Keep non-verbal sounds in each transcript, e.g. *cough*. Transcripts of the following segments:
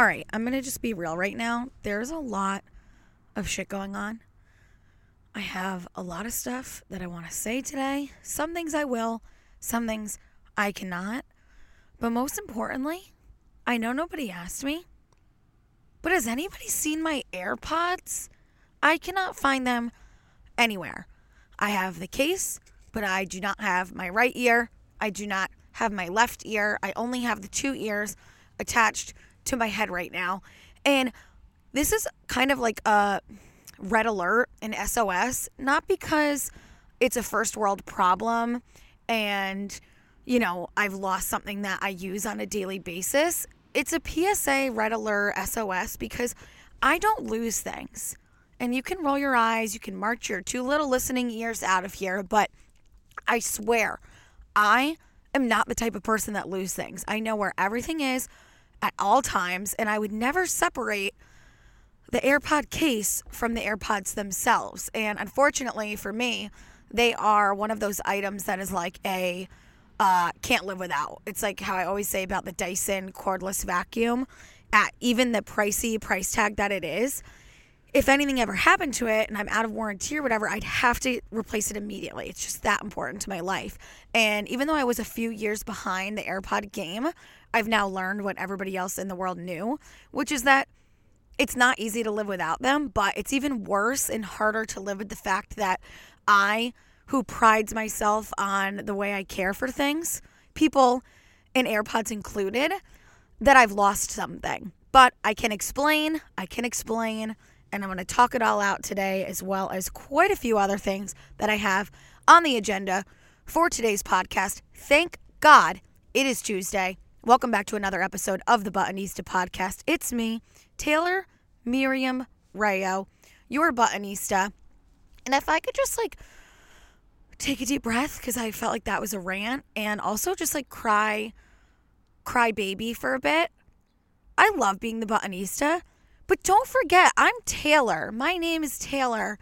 All right, I'm going to just be real right now. There's a lot of shit going on. I have a lot of stuff that I want to say today. Some things I will, some things I cannot. But most importantly, I know nobody asked me, but has anybody seen my AirPods? I cannot find them anywhere. I have the case, but I do not have my right ear. I do not have my left ear. I only have the two ears attached to my head right now. And this is kind of like a red alert and SOS, not because it's a first world problem and, you know, I've lost something that I use on a daily basis. It's a PSA red alert SOS because I don't lose things. And you can roll your eyes, you can march your two little listening ears out of here, but I swear, I am not the type of person that lose things. I know where everything is at all times, and I would never separate the AirPod case from the AirPods themselves. And unfortunately for me, they are one of those items that is like a uh, can't live without. It's like how I always say about the Dyson cordless vacuum at even the pricey price tag that it is. If anything ever happened to it and I'm out of warranty or whatever, I'd have to replace it immediately. It's just that important to my life. And even though I was a few years behind the AirPod game, I've now learned what everybody else in the world knew, which is that it's not easy to live without them, but it's even worse and harder to live with the fact that I, who prides myself on the way I care for things, people and AirPods included, that I've lost something. But I can explain, I can explain, and I'm going to talk it all out today, as well as quite a few other things that I have on the agenda for today's podcast. Thank God it is Tuesday. Welcome back to another episode of the Buttonista podcast. It's me, Taylor Miriam Rayo, your Buttonista. And if I could just like take a deep breath because I felt like that was a rant and also just like cry, cry baby for a bit. I love being the Buttonista, but don't forget, I'm Taylor. My name is Taylor.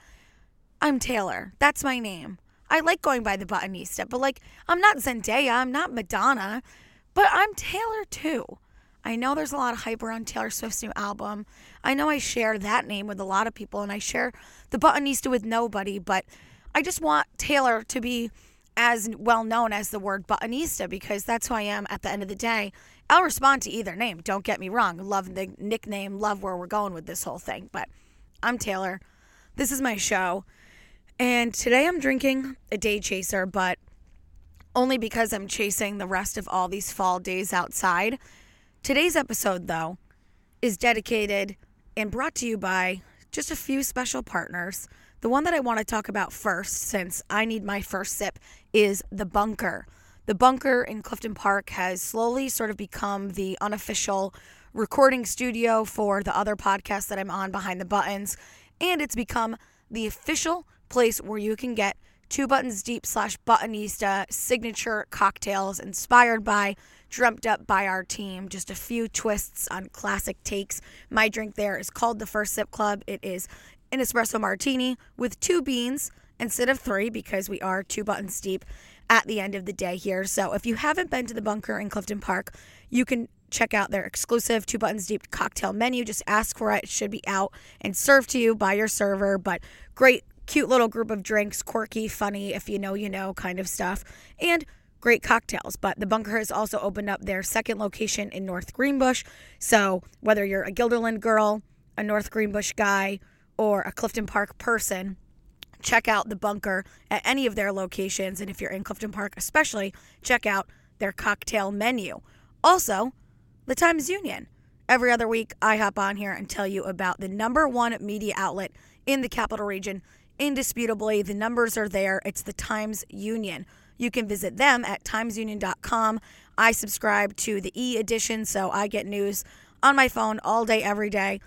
I'm Taylor. That's my name. I like going by the Buttonista, but like, I'm not Zendaya, I'm not Madonna, but I'm Taylor too. I know there's a lot of hype around Taylor Swift's new album. I know I share that name with a lot of people and I share the Buttonista with nobody, but I just want Taylor to be as well known as the word Buttonista because that's who I am at the end of the day. I'll respond to either name. Don't get me wrong. Love the nickname, love where we're going with this whole thing, but I'm Taylor. This is my show. And today I'm drinking a day chaser, but only because I'm chasing the rest of all these fall days outside. Today's episode, though, is dedicated and brought to you by just a few special partners. The one that I want to talk about first, since I need my first sip, is The Bunker. The Bunker in Clifton Park has slowly sort of become the unofficial recording studio for the other podcasts that I'm on behind the buttons, and it's become the official place where you can get two buttons deep slash buttonista signature cocktails inspired by dreamt up by our team. Just a few twists on classic takes. My drink there is called the first sip club. It is an espresso martini with two beans instead of three because we are two buttons deep at the end of the day here so if you haven't been to the bunker in clifton park you can check out their exclusive two buttons deep cocktail menu just ask for it it should be out and served to you by your server but great cute little group of drinks, quirky, funny, if you know, you know kind of stuff, and great cocktails. But the bunker has also opened up their second location in North Greenbush. So whether you're a Guilderland girl, a North Greenbush guy, or a Clifton Park person, check out the bunker at any of their locations. And if you're in Clifton Park, especially, check out their cocktail menu. Also, the Times Union. Every other week, I hop on here and tell you about the number one media outlet in the capital region indisputably, the numbers are there. It's the Times Union. You can visit them at timesunion.com. I subscribe to the e edition, so I get news on my phone all day, every day.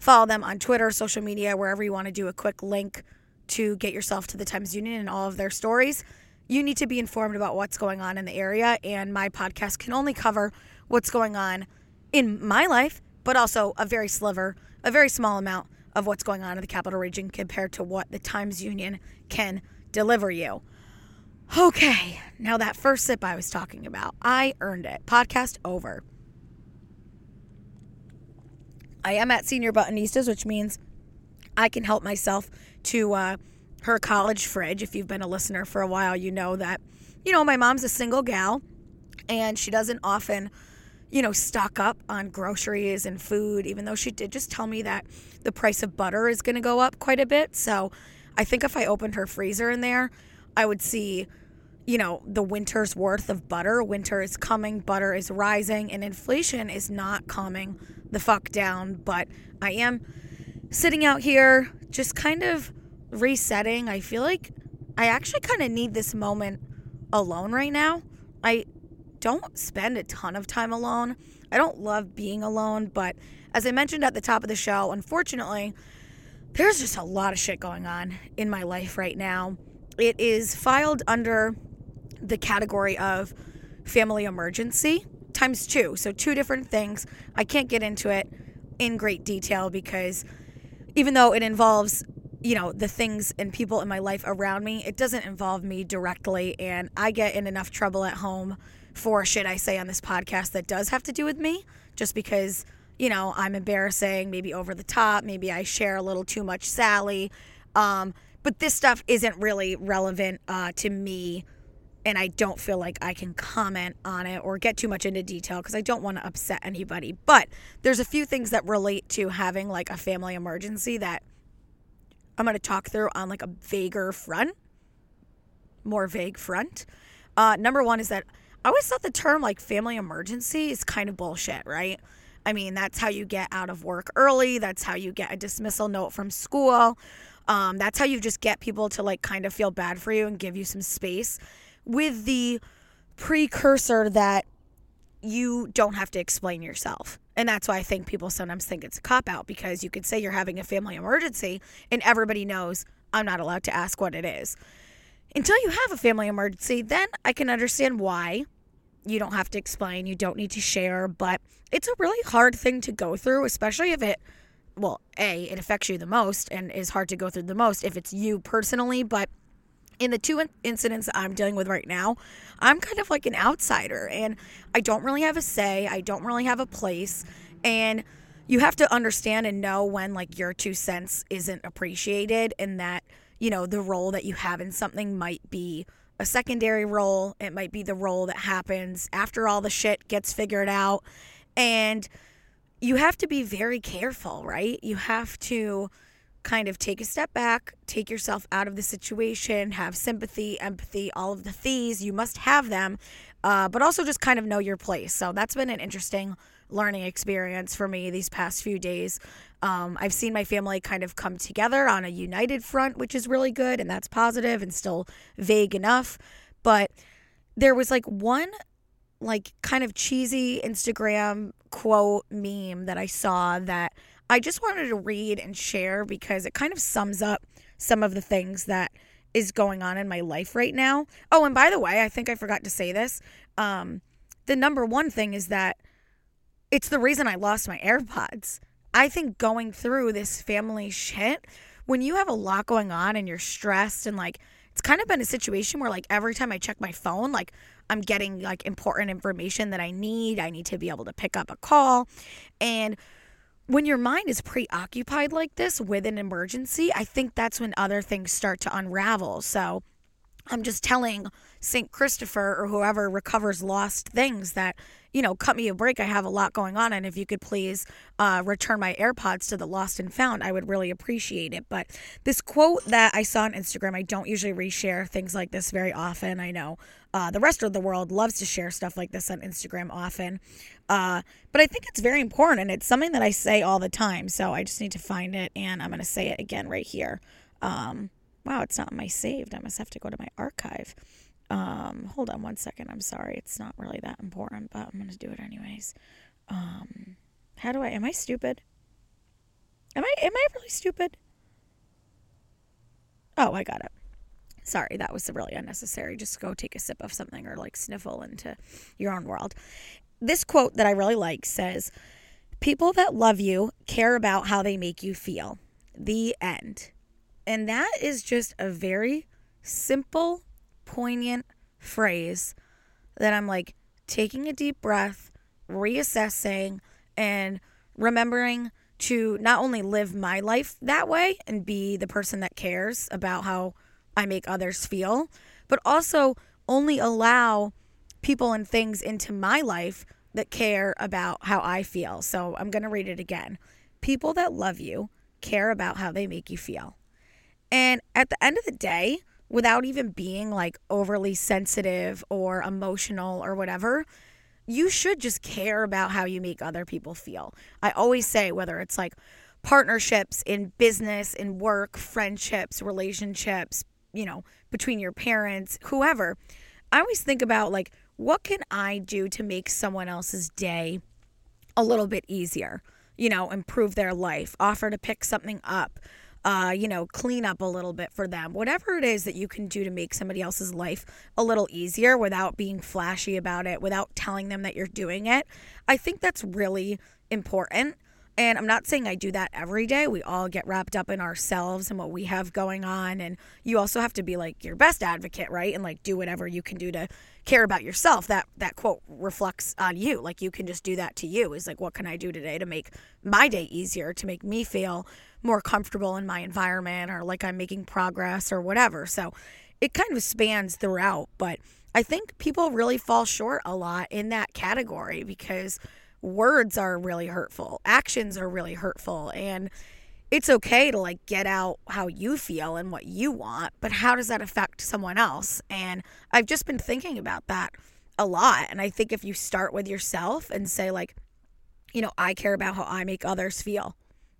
Follow them on Twitter, social media, wherever you want to do a quick link to get yourself to the Times Union and all of their stories. You need to be informed about what's going on in the area, and my podcast can only cover what's going on in my life, but also a very sliver, a very small amount of what's going on in the capital region compared to what the Times Union can deliver you. Okay, now that first sip I was talking about, I earned it. Podcast over. I am at Senior Buttonistas, which means I can help myself to uh, her college fridge. If you've been a listener for a while, you know that, you know, my mom's a single gal and she doesn't often, you know, stock up on groceries and food, even though she did just tell me that the price of butter is going to go up quite a bit. So I think if I opened her freezer in there, I would see, you know, the winter's worth of butter. Winter is coming, butter is rising, and inflation is not calming the fuck down. But I am sitting out here just kind of resetting. I feel like I actually kind of need this moment alone right now. I don't spend a ton of time alone. I don't love being alone, but as I mentioned at the top of the show, unfortunately, there's just a lot of shit going on in my life right now. It is filed under the category of family emergency times two. So, two different things. I can't get into it in great detail because even though it involves you know the things and people in my life around me it doesn't involve me directly and i get in enough trouble at home for shit i say on this podcast that does have to do with me just because you know i'm embarrassing maybe over the top maybe i share a little too much sally um, but this stuff isn't really relevant uh, to me and I don't feel like I can comment on it or get too much into detail because I don't want to upset anybody. But there's a few things that relate to having like a family emergency that I'm going to talk through on like a vaguer front, more vague front. Uh, number one is that I always thought the term like family emergency is kind of bullshit, right? I mean, that's how you get out of work early. That's how you get a dismissal note from school. Um, that's how you just get people to like kind of feel bad for you and give you some space with the precursor that you don't have to explain yourself. And that's why I think people sometimes think it's a cop out because you could say you're having a family emergency and everybody knows I'm not allowed to ask what it is. Until you have a family emergency, then I can understand why you don't have to explain, you don't need to share, but it's a really hard thing to go through, especially if it, well, A, it affects you the most and is hard to go through the most if it's you personally, but in the two incidents that I'm dealing with right now, I'm kind of like an outsider and I don't really have a say. I don't really have a place. And you have to understand and know when like your two cents isn't appreciated and that, you know, the role that you have in something might be a secondary role. It might be the role that happens after all the shit gets figured out. And you have to be very careful, right? You have to kind of take a step back, take yourself out of the situation, have sympathy, empathy, all of the things. You must have them, uh, but also just kind of know your place. So that's been an interesting learning experience for me these past few days. Um, I've seen my family kind of come together on a united front, which is really good, and that's positive and still vague enough. But there was like one like kind of cheesy Instagram quote meme that I saw that I just wanted to read and share because it kind of sums up some of the things that is going on in my life right now. Oh, and by the way, I think I forgot to say this. Um, the number one thing is that it's the reason I lost my AirPods. I think going through this family shit, when you have a lot going on and you're stressed and like, it's kind of been a situation where like every time I check my phone, like I'm getting like important information that I need. I need to be able to pick up a call. And when your mind is preoccupied like this with an emergency, I think that's when other things start to unravel. So I'm just telling St. Christopher or whoever recovers lost things that, you know, cut me a break. I have a lot going on. And if you could please uh, return my AirPods to the lost and found, I would really appreciate it. But this quote that I saw on Instagram, I don't usually reshare things like this very often. I know uh, the rest of the world loves to share stuff like this on Instagram often. Uh, but I think it's very important and it's something that I say all the time. So I just need to find it and I'm going to say it again right here. Um, wow, it's not in my saved. I must have to go to my archive. Um, hold on one second. I'm sorry. It's not really that important, but I'm going to do it anyways. Um, how do I, am I stupid? Am I, am I really stupid? Oh, I got it. Sorry, that was really unnecessary. Just go take a sip of something or like sniffle into your own world this quote that I really like says, People that love you care about how they make you feel. The end. And that is just a very simple, poignant phrase that I'm like taking a deep breath, reassessing, and remembering to not only live my life that way and be the person that cares about how I make others feel, but also only allow people and things into my life that care about how I feel. So I'm going to read it again. People that love you care about how they make you feel. And at the end of the day, without even being like overly sensitive or emotional or whatever, you should just care about how you make other people feel. I always say, whether it's like partnerships in business, in work, friendships, relationships, you know, between your parents, whoever, I always think about like, what can I do to make someone else's day a little bit easier? You know, improve their life, offer to pick something up, uh, you know, clean up a little bit for them. Whatever it is that you can do to make somebody else's life a little easier without being flashy about it, without telling them that you're doing it. I think that's really important. And I'm not saying I do that every day. We all get wrapped up in ourselves and what we have going on. And you also have to be like your best advocate, right? And like do whatever you can do to care about yourself. That that quote reflects on you. Like you can just do that to you. Is like what can I do today to make my day easier, to make me feel more comfortable in my environment or like I'm making progress or whatever. So it kind of spans throughout, but I think people really fall short a lot in that category because words are really hurtful, actions are really hurtful, and it's okay to like get out how you feel and what you want, but how does that affect someone else? And I've just been thinking about that a lot. And I think if you start with yourself and say, like, you know, I care about how I make others feel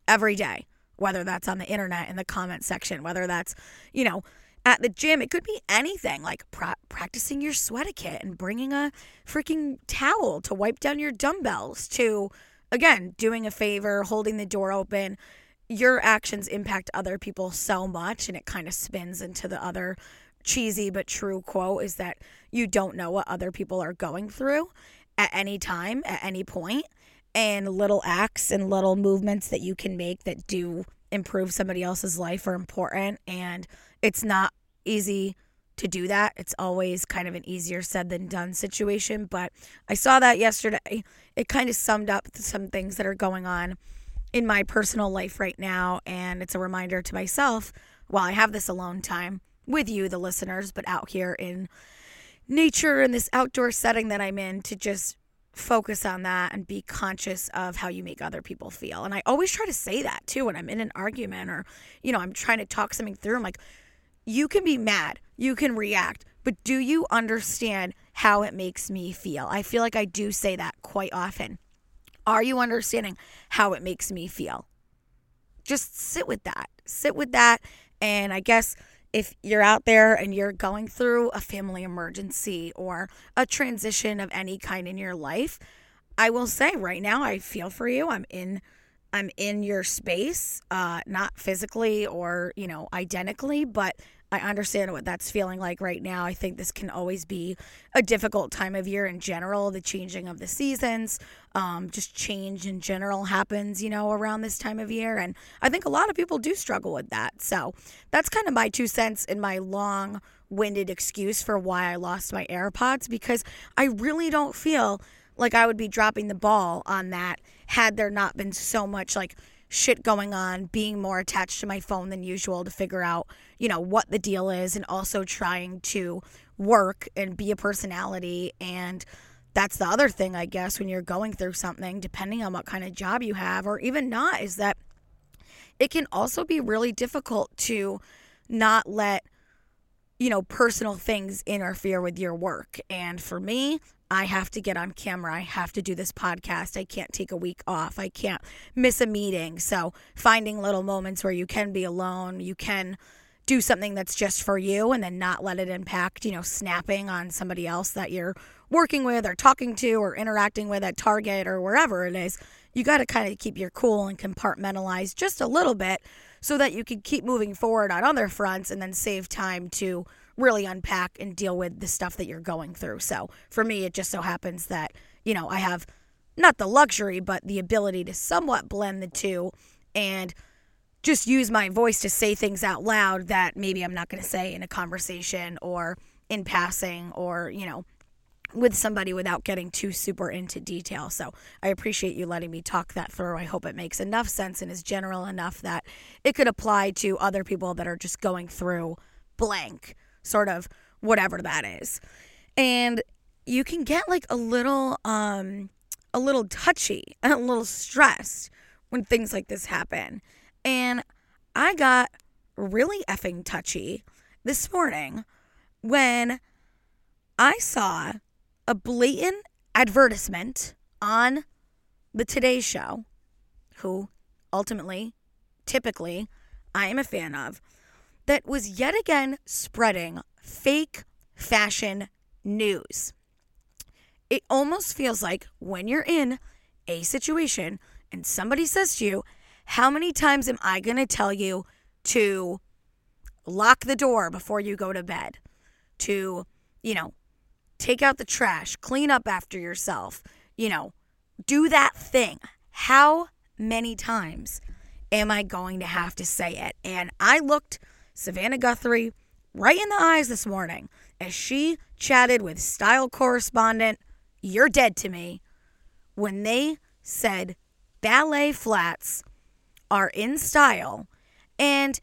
every day, whether that's on the internet in the comment section, whether that's, you know, at the gym. It could be anything like pra- practicing your sweat etiquette and bringing a freaking towel to wipe down your dumbbells, to, again, doing a favor, holding the door open. Your actions impact other people so much, and it kind of spins into the other cheesy but true quote is that you don't know what other people are going through at any time, at any point. point, and little acts and little movements that you can make that do improve somebody else's life are important. And it's not easy to do that. It's always kind of an easier said than done situation. But I saw that yesterday. It kind of summed up some things that are going on in my personal life right now. And it's a reminder to myself while I have this alone time with you, the listeners, but out here in nature in this outdoor setting that I'm in to just focus on that and be conscious of how you make other people feel. And I always try to say that too when I'm in an argument or, you know, I'm trying to talk something through. I'm like, you can be mad, you can react, but do you understand how it makes me feel? I feel like I do say that quite often. Are you understanding how it makes me feel? Just sit with that. Sit with that. And I guess if you're out there and you're going through a family emergency or a transition of any kind in your life, I will say right now I feel for you. I'm in I'm in your space, uh not physically or, you know, identically, but I understand what that's feeling like right now. I think this can always be a difficult time of year in general, the changing of the seasons, um, just change in general happens, you know, around this time of year. And I think a lot of people do struggle with that. So that's kind of my two cents in my long winded excuse for why I lost my AirPods because I really don't feel like I would be dropping the ball on that had there not been so much like shit going on, being more attached to my phone than usual to figure out, you know, what the deal is, and also trying to work and be a personality. And that's the other thing, I guess, when you're going through something, depending on what kind of job you have, or even not, is that it can also be really difficult to not let you know, personal things interfere with your work. And for me, I have to get on camera. I have to do this podcast. I can't take a week off. I can't miss a meeting. So, finding little moments where you can be alone, you can do something that's just for you and then not let it impact, you know, snapping on somebody else that you're working with or talking to or interacting with at Target or wherever it is. You got to kind of keep your cool and compartmentalize just a little bit so that you can keep moving forward on other fronts and then save time to really unpack and deal with the stuff that you're going through. So for me, it just so happens that, you know, I have not the luxury, but the ability to somewhat blend the two and just use my voice to say things out loud that maybe I'm not going to say in a conversation or in passing or, you know, with somebody without getting too super into detail. So I appreciate you letting me talk that through. I hope it makes enough sense and is general enough that it could apply to other people that are just going through blank, sort of whatever that is. And you can get like a little um a little touchy *laughs* and a little stressed when things like this happen. And I got really effing touchy this morning when I saw a blatant advertisement on the Today Show, who ultimately, typically, I am a fan of, that was yet again spreading fake fashion news. It almost feels like when you're in a situation and somebody says to you, How many times am I going to tell you to lock the door before you go to bed? To, you know, take out the trash, clean up after yourself, you know, do that thing. How many times am I going to have to say it? And I looked Savannah Guthrie right in the eyes this morning as she chatted with style correspondent, You're Dead to Me, when they said ballet flats are in style. And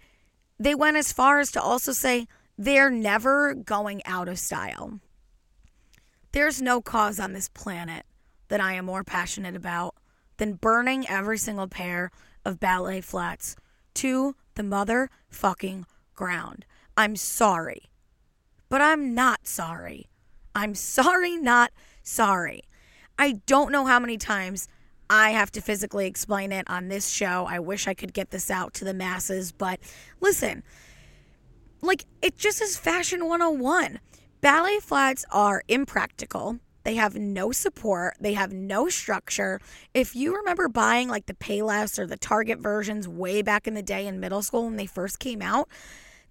they went as far as to also say they're never going out of style. There's no cause on this planet that I am more passionate about than burning every single pair of ballet flats to the motherfucking ground. I'm sorry. But I'm not sorry. I'm sorry, not sorry. I don't know how many times I have to physically explain it on this show. I wish I could get this out to the masses, but listen, like it just is fashion 101. Ballet flats are impractical. They have no support. They have no structure. If you remember buying like the Payless or the Target versions way back in the day in middle school when they first came out,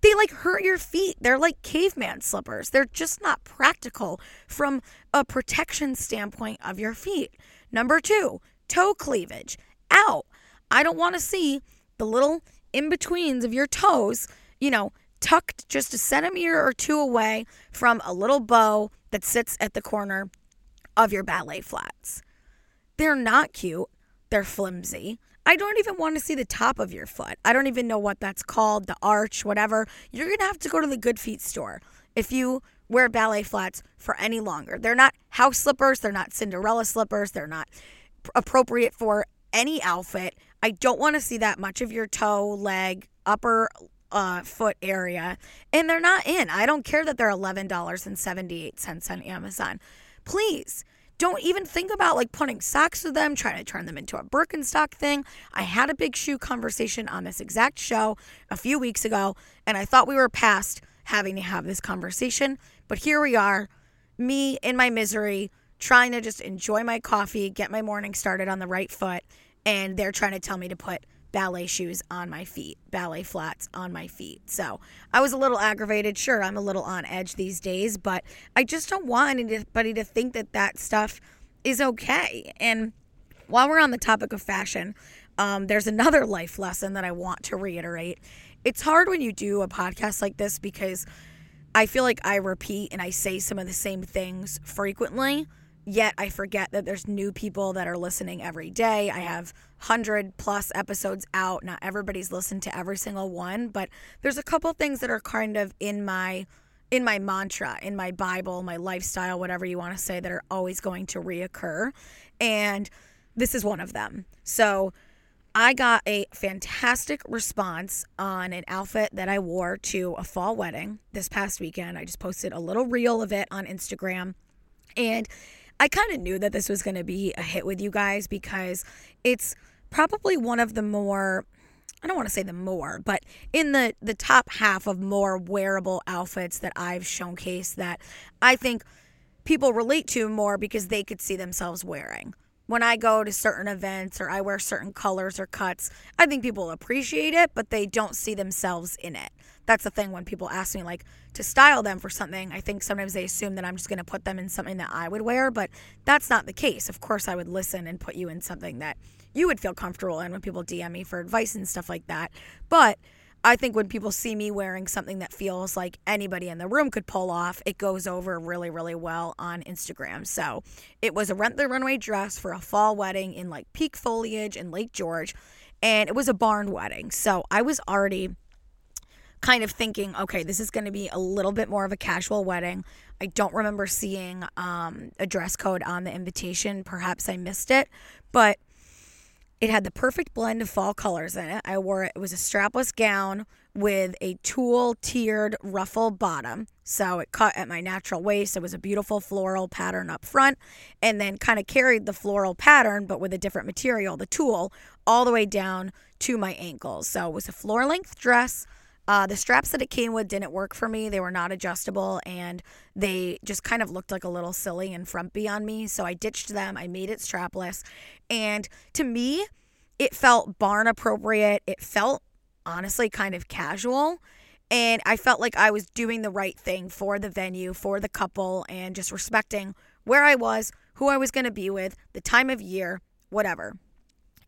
they like hurt your feet. They're like caveman slippers. They're just not practical from a protection standpoint of your feet. Number two, toe cleavage. Out. I don't want to see the little in betweens of your toes, you know, tucked just a centimeter or two away from a little bow that sits at the corner of your ballet flats. They're not cute, they're flimsy. I don't even want to see the top of your foot. I don't even know what that's called, the arch, whatever. You're going to have to go to the Good Feet store if you wear ballet flats for any longer. They're not house slippers, they're not Cinderella slippers, they're not appropriate for any outfit. I don't want to see that much of your toe, leg, upper uh, foot area, and they're not in. I don't care that they're $11.78 on Amazon. Please don't even think about like putting socks with them, trying to turn them into a Birkenstock thing. I had a big shoe conversation on this exact show a few weeks ago, and I thought we were past having to have this conversation. But here we are, me in my misery, trying to just enjoy my coffee, get my morning started on the right foot, and they're trying to tell me to put ballet shoes on my feet, ballet flats on my feet. So I was a little aggravated. Sure, I'm a little on edge these days, but I just don't want anybody to think that that stuff is okay. And while we're on the topic of fashion, um, there's another life lesson that I want to reiterate. It's hard when you do a podcast like this because I feel like I repeat and I say some of the same things frequently yet I forget that there's new people that are listening every day. I have 100 plus episodes out. Not everybody's listened to every single one, but there's a couple things that are kind of in my in my mantra, in my Bible, my lifestyle, whatever you want to say that are always going to reoccur. And this is one of them. So, I got a fantastic response on an outfit that I wore to a fall wedding this past weekend. I just posted a little reel of it on Instagram. And I kind of knew that this was going to be a hit with you guys because it's probably one of the more I don't want to say the more, but in the the top half of more wearable outfits that I've showcased that I think people relate to more because they could see themselves wearing. When I go to certain events or I wear certain colors or cuts, I think people appreciate it, but they don't see themselves in it that's the thing when people ask me like to style them for something i think sometimes they assume that i'm just going to put them in something that i would wear but that's not the case of course i would listen and put you in something that you would feel comfortable in when people dm me for advice and stuff like that but I think when people see me wearing something that feels like anybody in the room could pull off, it goes over really, really well on Instagram. So it was a rent the runway dress for a fall wedding in like peak foliage in Lake George. And it was a barn wedding. So I was already kind of thinking, okay, this is going to be a little bit more of a casual wedding. I don't remember seeing um, a dress code on the invitation. Perhaps I missed it. But it had the perfect blend of fall colors in it. I wore it, it was a strapless gown with a tulle tiered ruffle bottom. So it cut at my natural waist. It was a beautiful floral pattern up front and then kind of carried the floral pattern, but with a different material, the tulle, all the way down to my ankles. So it was a floor length dress. Uh, the straps that it came with didn't work for me. They were not adjustable and they just kind of looked like a little silly and frumpy on me. So I ditched them. I made it strapless. And to me, it felt barn appropriate. It felt honestly kind of casual. And I felt like I was doing the right thing for the venue, for the couple, and just respecting where I was, who I was going to be with, the time of year, whatever.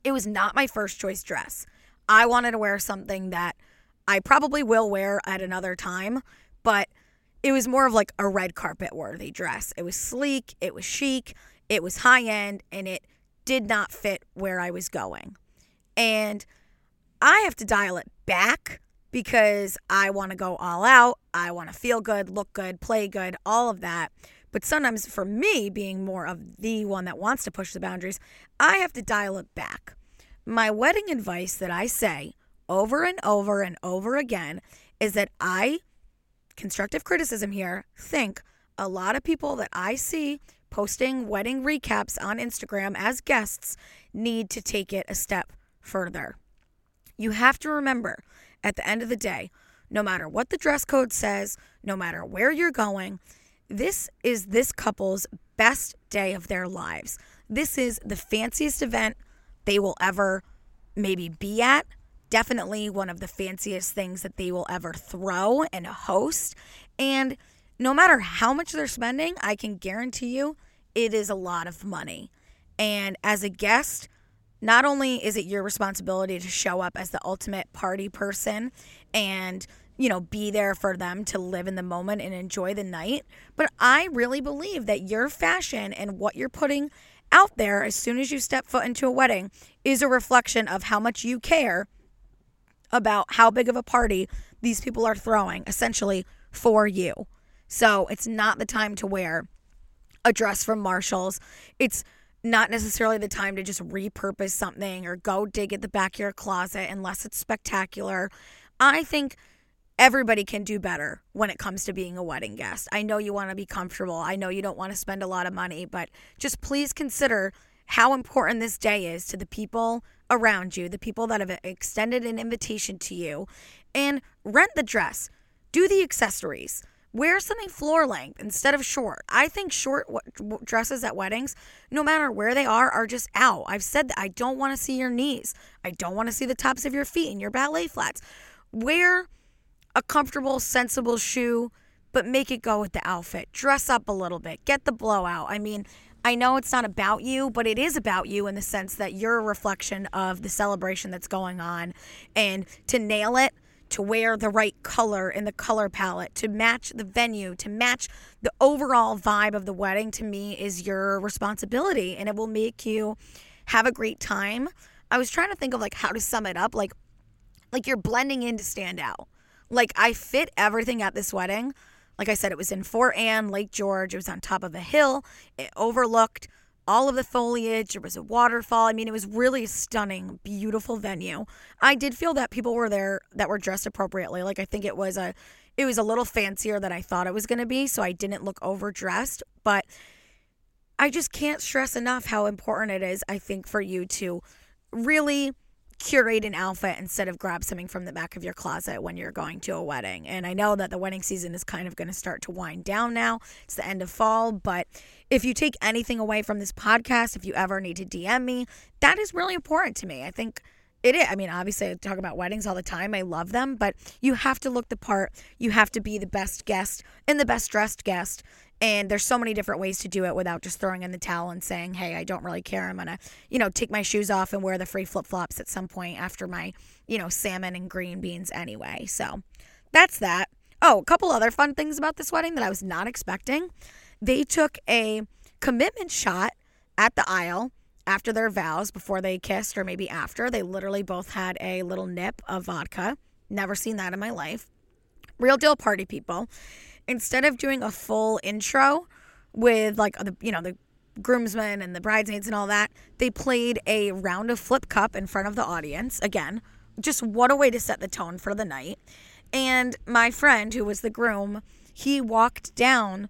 It was not my first choice dress. I wanted to wear something that I probably will wear at another time, but it was more of like a red carpet worthy dress. It was sleek, it was chic, it was high end, and it did not fit where I was going. And I have to dial it back because I want to go all out. I want to feel good, look good, play good, all of that. But sometimes for me, being more of the one that wants to push the boundaries, I have to dial it back. My wedding advice that I say over and over and over again is that I, constructive criticism here, think a lot of people that I see posting wedding recaps on Instagram as guests need to take it a step further. You have to remember at the end of the day, no matter what the dress code says, no matter where you're going, this is this couple's best day of their lives. This is the fanciest event they will ever maybe be at definitely one of the fanciest things that they will ever throw and host. And no matter how much they're spending, I can guarantee you it is a lot of money. And as a guest, not only is it your responsibility to show up as the ultimate party person and you know, be there for them to live in the moment and enjoy the night. But I really believe that your fashion and what you're putting out there as soon as you step foot into a wedding is a reflection of how much you care about how big of a party these people are throwing, essentially for you. So it's not the time to wear a dress from Marshall's. It's not necessarily the time to just repurpose something or go dig at the back of your closet unless it's spectacular. I think everybody can do better when it comes to being a wedding guest. I know you want to be comfortable. I know you don't want to spend a lot of money, but just please consider how important this day is to the people around you, the people that have extended an invitation to you, and rent the dress. Do the accessories. Wear something floor length instead of short. I think short dresses at weddings, no matter where they are, are just out. I've said that I don't want to see your knees. I don't want to see the tops of your feet and your ballet flats. Wear a comfortable, sensible shoe, but make it go with the outfit. Dress up a little bit. Get the blowout. I mean, I know it's not about you, but it is about you in the sense that you're a reflection of the celebration that's going on. And to nail it, to wear the right color in the color palette, to match the venue, to match the overall vibe of the wedding, to me is your responsibility and it will make you have a great time. I was trying to think of like how to sum it up. Like, like you're blending in to stand out. Like I fit everything at this wedding. Like I said, it was in Fort Ann, Lake George. It was on top of a hill. It overlooked all of the foliage. There was a waterfall. I mean, it was really stunning, beautiful venue. I did feel that people were there that were dressed appropriately. Like I think it was a it was a little fancier than I thought it was going to be, so I didn't look overdressed, but I just can't stress enough how important it is, I think, for you to really curate an outfit instead of grab something from the back of your closet when you're going to a wedding. And I know that the wedding season is kind of going to start to wind down now. It's the end of fall, but if you take anything away from this podcast, if you ever need to DM me, that is really important to me. I think it is. I mean, obviously, I talk about weddings all the time. I love them, but you have to look the part. You have to be the best guest and the best dressed guest. And there's so many different ways to do it without just throwing in the towel and saying, hey, I don't really care. I'm going to, you know, take my shoes off and wear the free flip flops at some point after my, you know, salmon and green beans anyway. So that's that. Oh, a couple other fun things about this wedding that I was not expecting. They took a commitment shot at the aisle after their vows before they kissed or maybe after. They literally both had a little nip of vodka. Never seen that in my life. Real deal party people instead of doing a full intro with like the you know the groomsmen and the bridesmaids and all that, they played a round of flip cup in front of the audience. Again, just what a way to set the tone for the night. And my friend, who was the groom, he walked down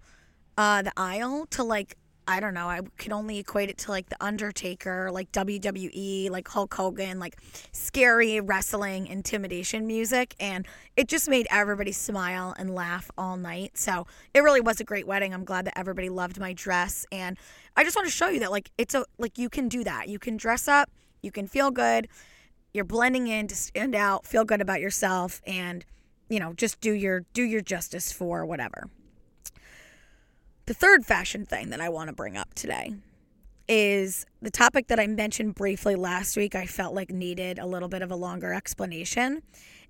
uh, the aisle to like I don't know. I can only equate it to like The Undertaker, like WWE, like Hulk Hogan, like scary wrestling intimidation music. And it just made everybody smile and laugh all night. So it really was a great wedding. I'm glad that everybody loved my dress. And I just want to show you that, like, it's a, like, you can do that. You can dress up, you can feel good, you're blending in to stand out, feel good about yourself, and, you know, just do your, do your justice for whatever. The third fashion thing that I want to bring up today is the topic that I mentioned briefly last week. I felt like needed a little bit of a longer explanation.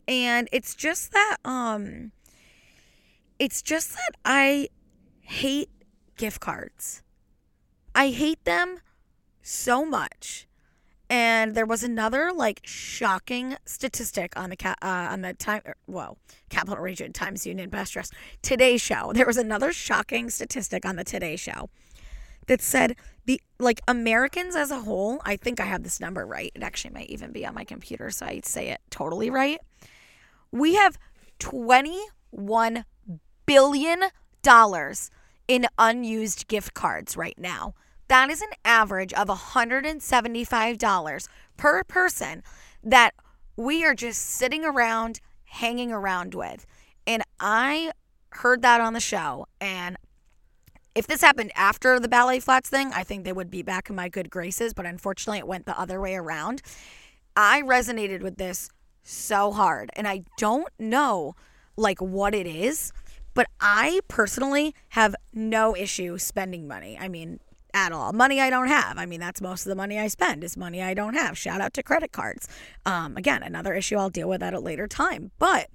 And it's just that um it's just that I hate gift cards. I hate them so much and there was another like shocking statistic on the ca- uh, on the time er, well capital region times union best dress today show. There was another shocking statistic on the today show that said the like americans as a whole i think i have this number right it actually might even be on my computer so i say it totally right. We have 21 billion dollars in unused gift cards right now that is an average of $175 per person that we are just sitting around, hanging around with. And I heard that on the show. And if this happened after the ballet flats thing, I think they would be back in my good graces. But unfortunately, it went the other way around. I resonated with this so hard. And I don't know like what it is, but I personally have no issue spending money. I mean, at all. Money I don't have. I mean, that's most of the money I spend is money I don't have. Shout out to credit cards. Um, again, another issue I'll deal with at a later time. But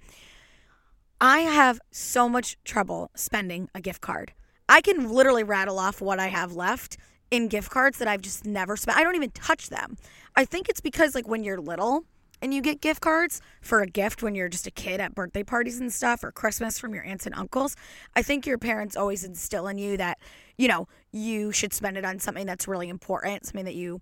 I have so much trouble spending a gift card. I can literally rattle off what I have left in gift cards that I've just never spent. I don't even touch them. I think it's because, like, when you're little, and you get gift cards for a gift when you're just a kid at birthday parties and stuff or Christmas from your aunts and uncles, I think your parents always instill in you that, you know, you should spend it on something that's really important, something that you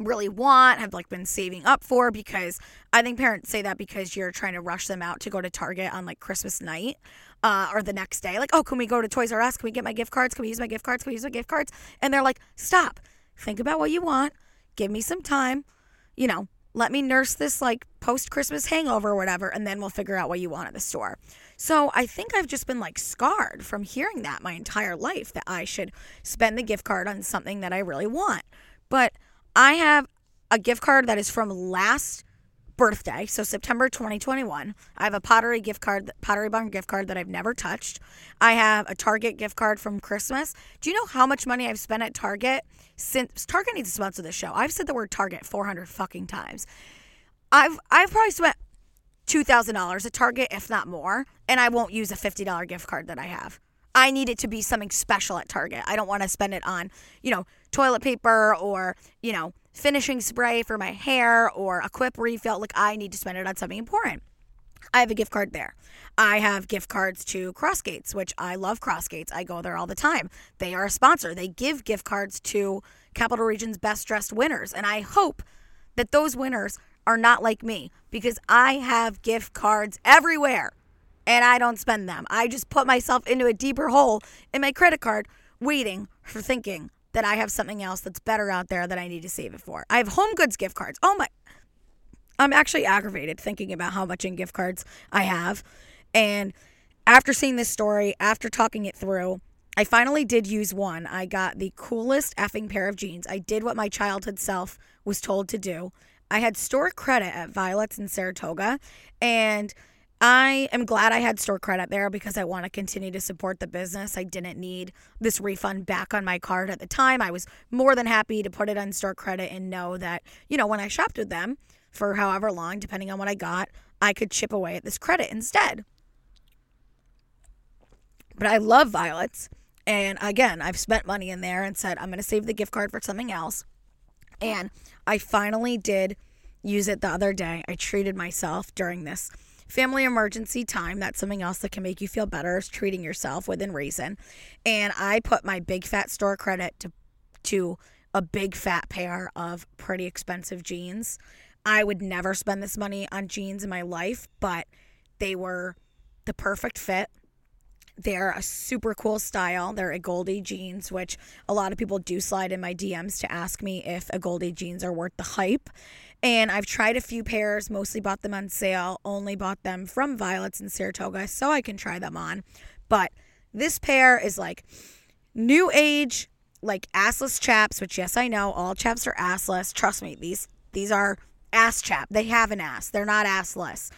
really want, have like been saving up for because I think parents say that because you're trying to rush them out to go to Target on like Christmas night uh, or the next day. Like, oh, can we go to Toys R Us? Can we get my gift cards? Can we use my gift cards? Can we use my gift cards? And they're like, stop. Think about what you want. Give me some time. You know, let me nurse this like post Christmas hangover or whatever, and then we'll figure out what you want at the store. So I think I've just been like scarred from hearing that my entire life that I should spend the gift card on something that I really want. But I have a gift card that is from last birthday, so September 2021. I have a Pottery gift card, Pottery Barn gift card that I've never touched. I have a Target gift card from Christmas. Do you know how much money I've spent at Target since Target needs to sponsor the show? I've said the word Target 400 fucking times. I've I've probably spent $2,000 at Target if not more, and I won't use a $50 gift card that I have. I need it to be something special at Target. I don't want to spend it on, you know, toilet paper or, you know, finishing spray for my hair or a quip refill. Like, I need to spend it on something important. I have a gift card there. I have gift cards to Crossgates, which I love Crossgates. I go there all the time. They are a sponsor. They give gift cards to Capital Region's best dressed winners. And I hope that those winners are not like me because I have gift cards everywhere and I don't spend them. I just put myself into a deeper hole in my credit card waiting for thinking that I have something else that's better out there that I need to save it for. I have home goods gift cards. Oh my. I'm actually aggravated thinking about how much in gift cards I have. And after seeing this story, after talking it through, I finally did use one. I got the coolest effing pair of jeans. I did what my childhood self was told to do. I had store credit at Violet's in Saratoga, and I am glad I had store credit there because I want to continue to support the business. I didn't need this refund back on my card at the time. I was more than happy to put it on store credit and know that, you know, when I shopped with them for however long, depending on what I got, I could chip away at this credit instead. But I love Violet's. And again, I've spent money in there and said, I'm going to save the gift card for something else. And I finally did use it the other day. I treated myself during this family emergency time. That's something else that can make you feel better is treating yourself within reason. And I put my big fat store credit to to a big fat pair of pretty expensive jeans. I would never spend this money on jeans in my life, but they were the perfect fit. They're a super cool style. They're AGOLDE jeans, which a lot of people do slide in my DMs to ask me if AGOLDE jeans are worth the hype. And I've tried a few pairs, mostly bought them on sale, only bought them from Violets and Saratoga so I can try them on. But this pair is like new age, like assless chaps, which yes, I know all chaps are assless. Trust me, these these are ass chap. They have an ass. They're not assless.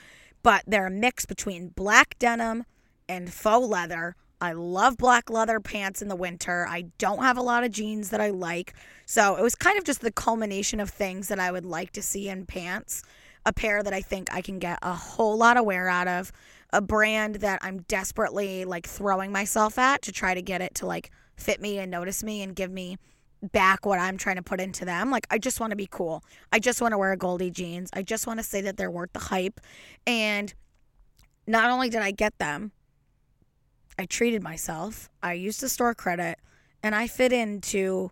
But they're a mix between black denim and faux leather. I love black leather pants in the winter. I don't have a lot of jeans that I like. So it was kind of just the culmination of things that I would like to see in pants. A pair that I think I can get a whole lot of wear out of. A brand that I'm desperately like throwing myself at to try to get it to like fit me and notice me and give me back what I'm trying to put into them. Like, I just want to be cool. I just want to wear Goldie jeans. I just want to say that they're worth the hype. And not only did I get them, I treated myself. I used the store credit and I fit into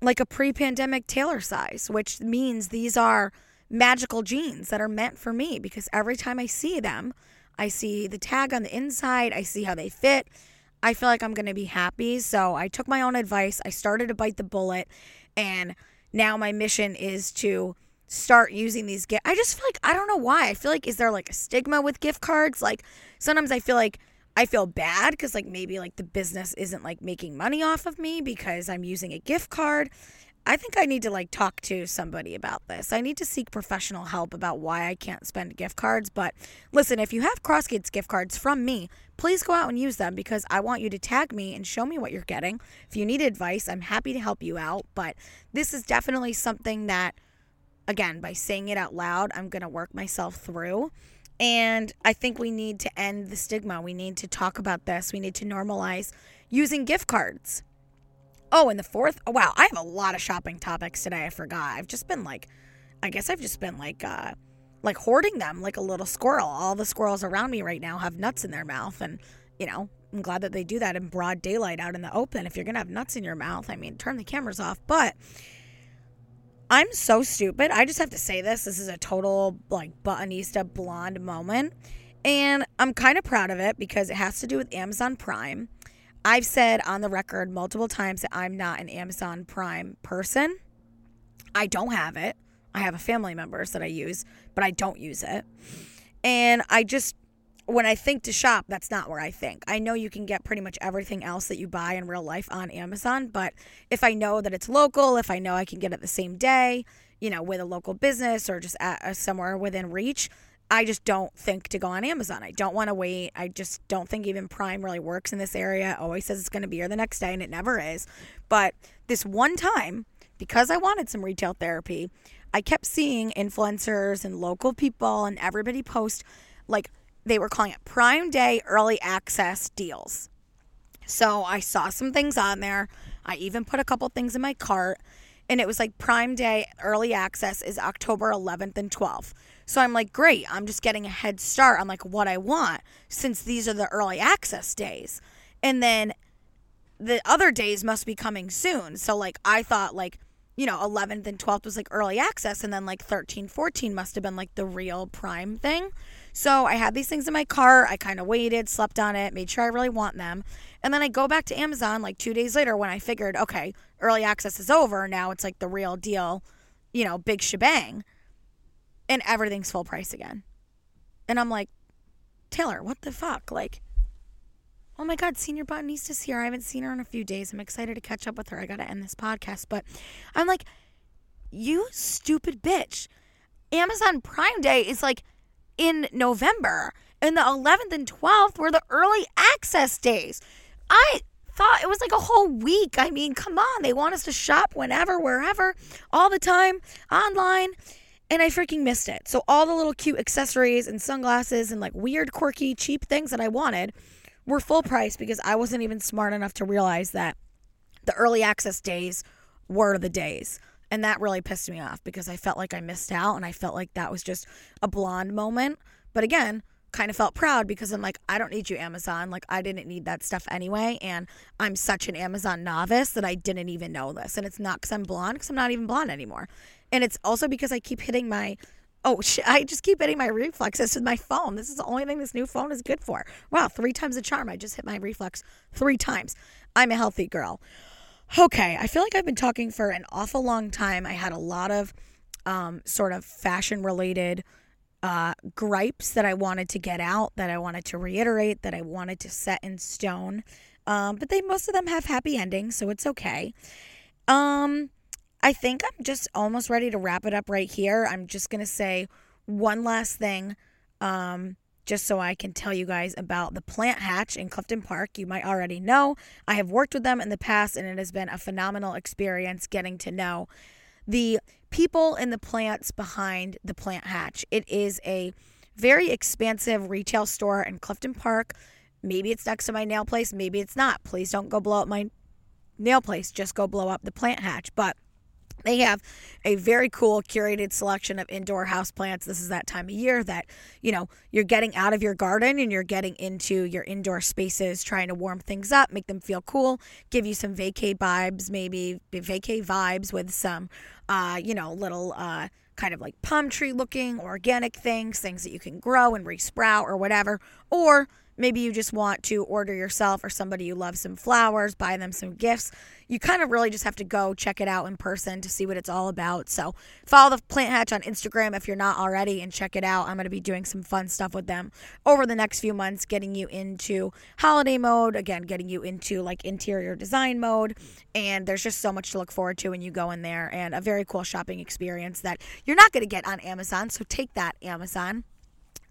like a pre pandemic tailor size, which means these are magical jeans that are meant for me because every time I see them, I see the tag on the inside, I see how they fit. I feel like I'm going to be happy. So I took my own advice. I started to bite the bullet. And now my mission is to start using these gift. I just feel like, I don't know why. I feel like, is there like a stigma with gift cards? Like sometimes I feel like I feel bad because like maybe like the business isn't like making money off of me because I'm using a gift card. I think I need to like talk to somebody about this. I need to seek professional help about why I can't spend gift cards. But listen, if you have CrossGates gift cards from me, please go out and use them because I want you to tag me and show me what you're getting. If you need advice, I'm happy to help you out. But this is definitely something that, again, by saying it out loud, I'm going to work myself through. And I think we need to end the stigma. We need to talk about this. We need to normalize using gift cards. Oh, and the fourth, oh, wow, I have a lot of shopping topics today. I forgot. I've just been like, I guess I've just been like, uh, like hoarding them like a little squirrel. All the squirrels around me right now have nuts in their mouth. And, you know, I'm glad that they do that in broad daylight out in the open. If you're going to have nuts in your mouth, I mean, turn the cameras off. But I'm so stupid. I just have to say this. This is a total like buttonista blonde moment. And I'm kind of proud of it because it has to do with Amazon Prime. I've said on the record multiple times that I'm not an Amazon Prime person. I don't have it. I have a family members that I use, but I don't use it. And I just when I think to shop, that's not where I think. I know you can get pretty much everything else that you buy in real life on Amazon, but if I know that it's local, if I know I can get it the same day, you know, with a local business or just at, uh, somewhere within reach, I just don't think to go on Amazon. I don't want to wait. I just don't think even Prime really works in this area. It always says it's going to be here the next day, and it never is. But this one time, because I wanted some retail therapy, I kept seeing influencers and local people and everybody post like they were calling it Prime Day early access deals. So I saw some things on there. I even put a couple things in my cart and it was like Prime Day early access is October 11th and 12th. So I'm like, great, I'm just getting a head start on like what I want since these are the early access days. And then the other days must be coming soon. So like I thought like, you know, 11th and 12th was like early access and then like 13, 14 must have been like the real prime thing. So I had these things in my cart. I kind of waited, slept on it, made sure I really want them. And then I go back to Amazon like 2 days later when I figured, okay, early access is over. Now it's like the real deal, you know, big shebang and everything's full price again. And I'm like, Taylor, what the fuck? Like, oh my God, Senior Buttonista's here. I haven't seen her in a few days. I'm excited to catch up with her. I got to end this podcast. But I'm like, you stupid bitch. Amazon Prime Day is like in November. And the 11th and 12th were the early access days. I thought it was like a whole week. I mean, come on. They want us to shop whenever, wherever, all the time, online. And I freaking missed it. So, all the little cute accessories and sunglasses and like weird, quirky, cheap things that I wanted were full price because I wasn't even smart enough to realize that the early access days were the days. And that really pissed me off because I felt like I missed out and I felt like that was just a blonde moment. But again, kind of felt proud because I'm like, I don't need you, Amazon. Like, I didn't need that stuff anyway. And I'm such an Amazon novice that I didn't even know this. And it's not because I'm blonde, because I'm not even blonde anymore. And it's also because I keep hitting my, oh, *laughs* I just keep hitting my reflexes with my phone. This is the only thing this new phone is good for. Wow, three times the charm. I just hit my reflex three times. I'm a healthy girl. Okay, I feel like I've been talking for an awful long time. I had a lot of um, sort of fashion related uh, gripes that I wanted to get out, that I wanted to reiterate, that I wanted to set in stone. Um, but they most of them have happy endings, so it's okay. Um, I think I'm just almost ready to wrap it up right here. I'm just gonna say one last thing. Um, just so I can tell you guys about the Plant Hatch in Clifton Park. You might already know. I have worked with them in the past, and it has been a phenomenal experience getting to know the people and the plants behind the Plant Hatch. It is a very expansive retail store in Clifton Park. Maybe it's next to my nail place, maybe it's not. Please don't go blow up my nail place, just go blow up the Plant Hatch. But they have a very cool curated selection of indoor house plants. This is that time of year that, you know, you're getting out of your garden and you're getting into your indoor spaces, trying to warm things up, make them feel cool, give you some vacay vibes, maybe vacay vibes with some, uh, you know, little uh, kind of like palm tree looking organic things, things that you can grow and resprout or whatever. Or maybe you just want to order yourself or somebody you love some flowers, buy them some gifts you kind of really just have to go check it out in person to see what it's all about. So follow the Plant Hatch on Instagram if you're not already and check it out. I'm going to be doing some fun stuff with them over the next few months, getting you into holiday mode, again, getting you into like interior design mode. And there's just so much to look forward to when you go in there and a very cool shopping experience that you're not going to get on Amazon. So take that, Amazon.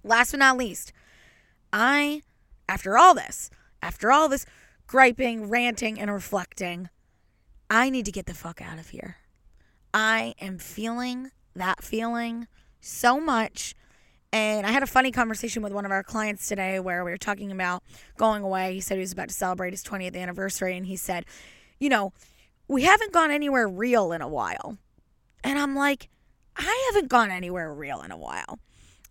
Last but not least, I, after all this, after all this griping, ranting, and reflecting, I need to get the fuck out of here. I am feeling that feeling so much. And I had a funny conversation with one of our clients today where we were talking about going away. He said he was about to celebrate his 20th anniversary. And he said, You know, we haven't gone anywhere real in a while. And I'm like, I haven't gone anywhere real in a while.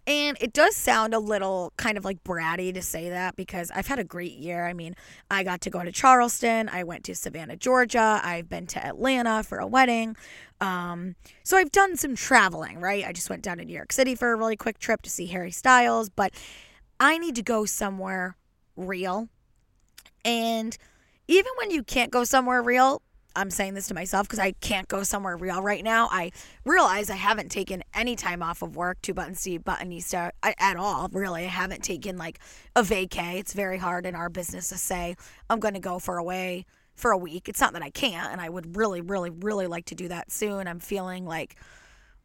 And it does sound a little kind of like bratty to say that because I've had a great year. I mean, I got to go to Charleston, I went to Savannah, Georgia, I've been to Atlanta for a wedding. Um, so I've done some traveling, right? I just went down to New York City for a really quick trip to see Harry Styles, but I need to go somewhere real. And even when you can't go somewhere real, I'm saying this to myself because I can't go somewhere real right now. I realize I haven't taken any time off of work, two button C buttonista at all. Really, I haven't taken like a vacay. It's very hard in our business to say I'm going to go for away for a week. It's not that I can't, and I would really, really, really like to do that soon. I'm feeling like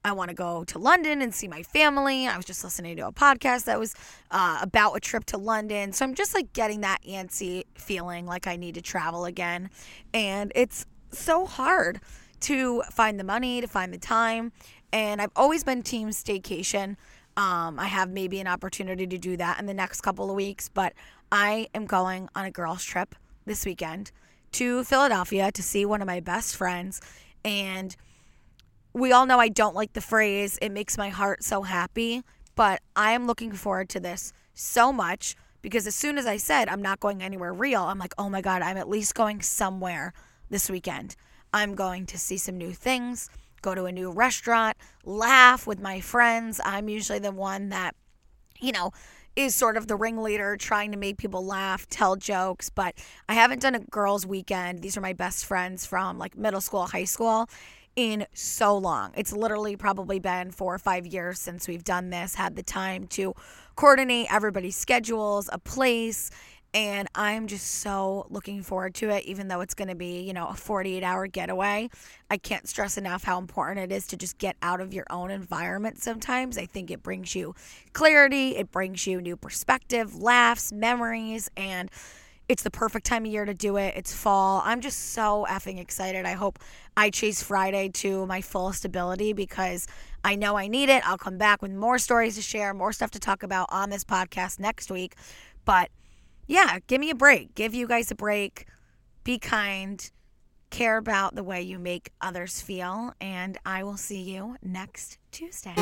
I want to go to London and see my family. I was just listening to a podcast that was uh, about a trip to London. So I'm just like getting that antsy feeling like I need to travel again. And it's so hard to find the money, to find the time. And I've always been team staycation. Um, I have maybe an opportunity to do that in the next couple of weeks, but I am going on a girls' trip this weekend to Philadelphia to see one of my best friends. And we all know I don't like the phrase, it makes my heart so happy, but I am looking forward to this so much because as soon as I said I'm not going anywhere real, I'm like, oh my God, I'm at least going somewhere this weekend. I'm going to see some new things, go to a new restaurant, laugh with my friends. I'm usually the one that, you know, is sort of the ringleader trying to make people laugh, tell jokes, but I haven't done a girls' weekend. These are my best friends from like middle school, high school in so long. It's literally probably been four or five years since we've done this, had the time to coordinate everybody's schedules, a place, And I'm just so looking forward to it, even though it's going to be, you know, a 48 hour getaway. I can't stress enough how important it is to just get out of your own environment sometimes. I think it brings you clarity, it brings you new perspective, laughs, memories, and it's the perfect time of year to do it. It's fall. I'm just so effing excited. I hope I chase Friday to my fullest ability because I know I need it. I'll come back with more stories to share, more stuff to talk about on this podcast next week. But yeah, give me a break. Give you guys a break. Be kind. Care about the way you make others feel. And I will see you next Tuesday.